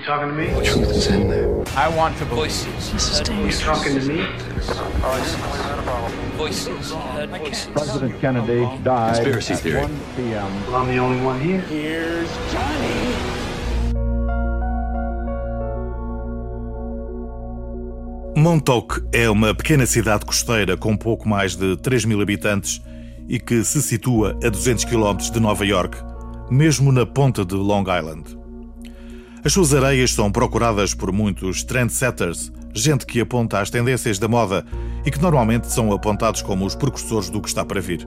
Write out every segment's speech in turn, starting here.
You talking to me? The truth is in there. I want to voices. This is You dangerous. talking to me? Voices. Voices. President Kennedy died Conspiracy at theory. 1 p.m. Well, I'm the only one here. Montauk é uma pequena cidade costeira com pouco mais de 3 mil habitantes e que se situa a 200 km de Nova York, mesmo na ponta de Long Island. As suas areias são procuradas por muitos trendsetters, gente que aponta às tendências da moda e que normalmente são apontados como os precursores do que está para vir.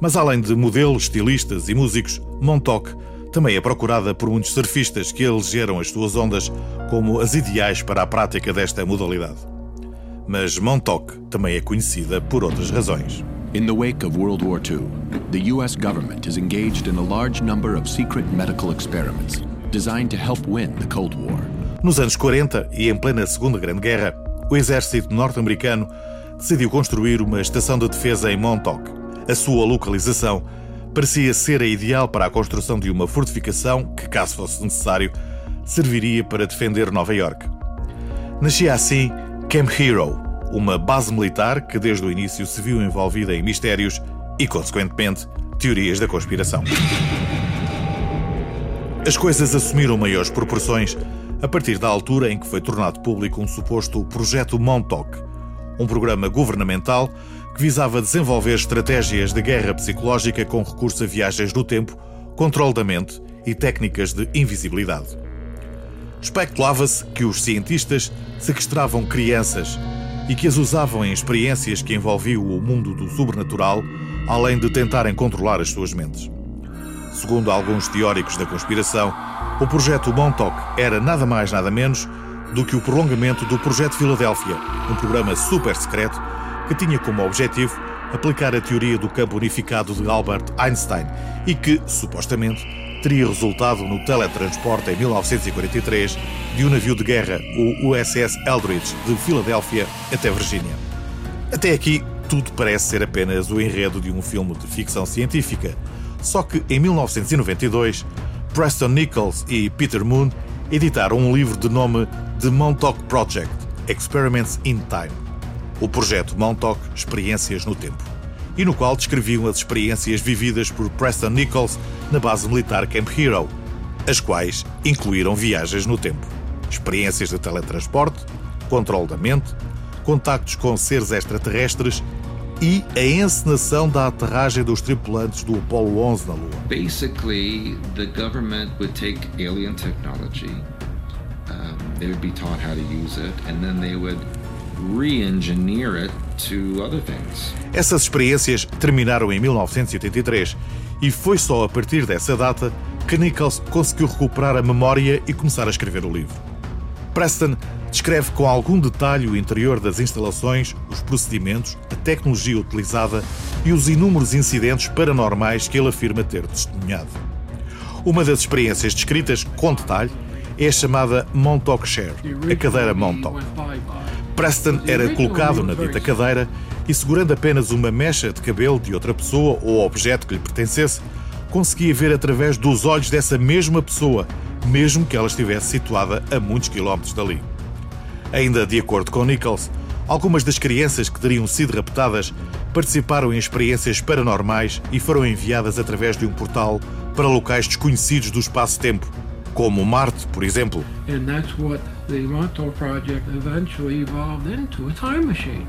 Mas além de modelos, estilistas e músicos, Montauk também é procurada por muitos surfistas que elegeram as suas ondas como as ideais para a prática desta modalidade. Mas Montauk também é conhecida por outras razões. In the wake of World War II, the U.S. government is engaged in a large number of secret medical experiments designed to help win the Cold War. Nos anos 40 e em plena Segunda Grande Guerra, o exército norte-americano decidiu construir uma estação de defesa em Montauk. A sua localização parecia ser a ideal para a construção de uma fortificação que, caso fosse necessário, serviria para defender Nova York. Nascia assim Camp Hero, uma base militar que desde o início se viu envolvida em mistérios e, consequentemente, teorias da conspiração. As coisas assumiram maiores proporções a partir da altura em que foi tornado público um suposto Projeto Montauk, um programa governamental que visava desenvolver estratégias de guerra psicológica com recurso a viagens no tempo, controle da mente e técnicas de invisibilidade. Especulava-se que os cientistas sequestravam crianças e que as usavam em experiências que envolviam o mundo do sobrenatural, além de tentarem controlar as suas mentes. Segundo alguns teóricos da conspiração, o projeto Montauk era nada mais nada menos do que o prolongamento do Projeto Filadélfia, um programa super secreto que tinha como objetivo aplicar a teoria do campo unificado de Albert Einstein e que, supostamente, teria resultado no teletransporte em 1943 de um navio de guerra, o USS Eldridge, de Filadélfia até Virgínia. Até aqui, tudo parece ser apenas o enredo de um filme de ficção científica. Só que em 1992, Preston Nichols e Peter Moon editaram um livro de nome The Montauk Project Experiments in Time. O projeto Montauk Experiências no Tempo, e no qual descreviam as experiências vividas por Preston Nichols na base militar Camp Hero, as quais incluíram viagens no tempo, experiências de teletransporte, controle da mente, contactos com seres extraterrestres e a encenação da aterragem dos tripulantes do Apollo 11 na Lua. Basically, the government would take alien technology, um, they would be taught how to use it, and then they would re-engineer it to other things. Essas experiências terminaram em 1983 e foi só a partir dessa data que Nichols conseguiu recuperar a memória e começar a escrever o livro. Preston descreve com algum detalhe o interior das instalações, os procedimentos, a tecnologia utilizada e os inúmeros incidentes paranormais que ele afirma ter testemunhado. Uma das experiências descritas com detalhe é a chamada Montauk Chair, a cadeira Montauk. Preston era colocado na dita cadeira e, segurando apenas uma mecha de cabelo de outra pessoa ou objeto que lhe pertencesse, conseguia ver através dos olhos dessa mesma pessoa, mesmo que ela estivesse situada a muitos quilómetros dali. Ainda de acordo com Nichols, algumas das crianças que teriam sido raptadas participaram em experiências paranormais e foram enviadas através de um portal para locais desconhecidos do espaço-tempo, como Marte, por exemplo. And that's what the Montauk Project eventually evolved into a time machine.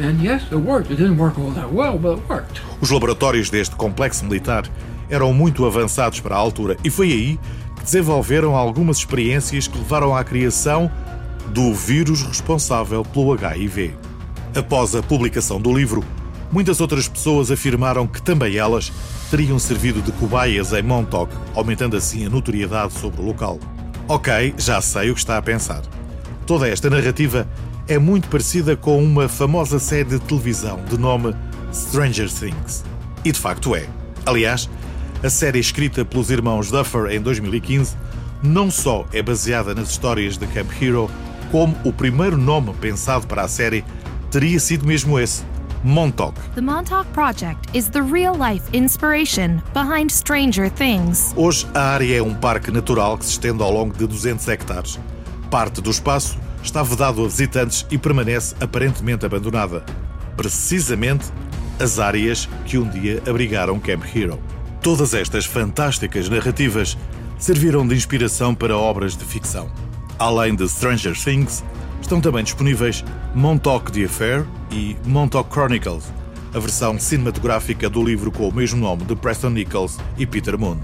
And yes, it worked. It didn't work all that well, but it worked. Os laboratórios deste complexo militar eram muito avançados para a altura e foi aí que desenvolveram algumas experiências que levaram à criação do vírus responsável pelo HIV. Após a publicação do livro, muitas outras pessoas afirmaram que também elas teriam servido de cobaias em Montauk, aumentando assim a notoriedade sobre o local. Ok, já sei o que está a pensar. Toda esta narrativa é muito parecida com uma famosa série de televisão de nome Stranger Things. E de facto é. Aliás, a série escrita pelos irmãos Duffer em 2015 não só é baseada nas histórias de Camp Hero, como o primeiro nome pensado para a série teria sido mesmo esse, Montauk. The Montauk Project is the real life inspiration behind Stranger Things. Hoje, a área é um parque natural que se estende ao longo de 200 hectares. Parte do espaço está vedado a visitantes e permanece aparentemente abandonada. Precisamente as áreas que um dia abrigaram Camp Hero. Todas estas fantásticas narrativas serviram de inspiração para obras de ficção. Além de Stranger Things, estão também disponíveis Montauk The Affair e Montauk Chronicles, a versão cinematográfica do livro com o mesmo nome de Preston Nichols e Peter Moon.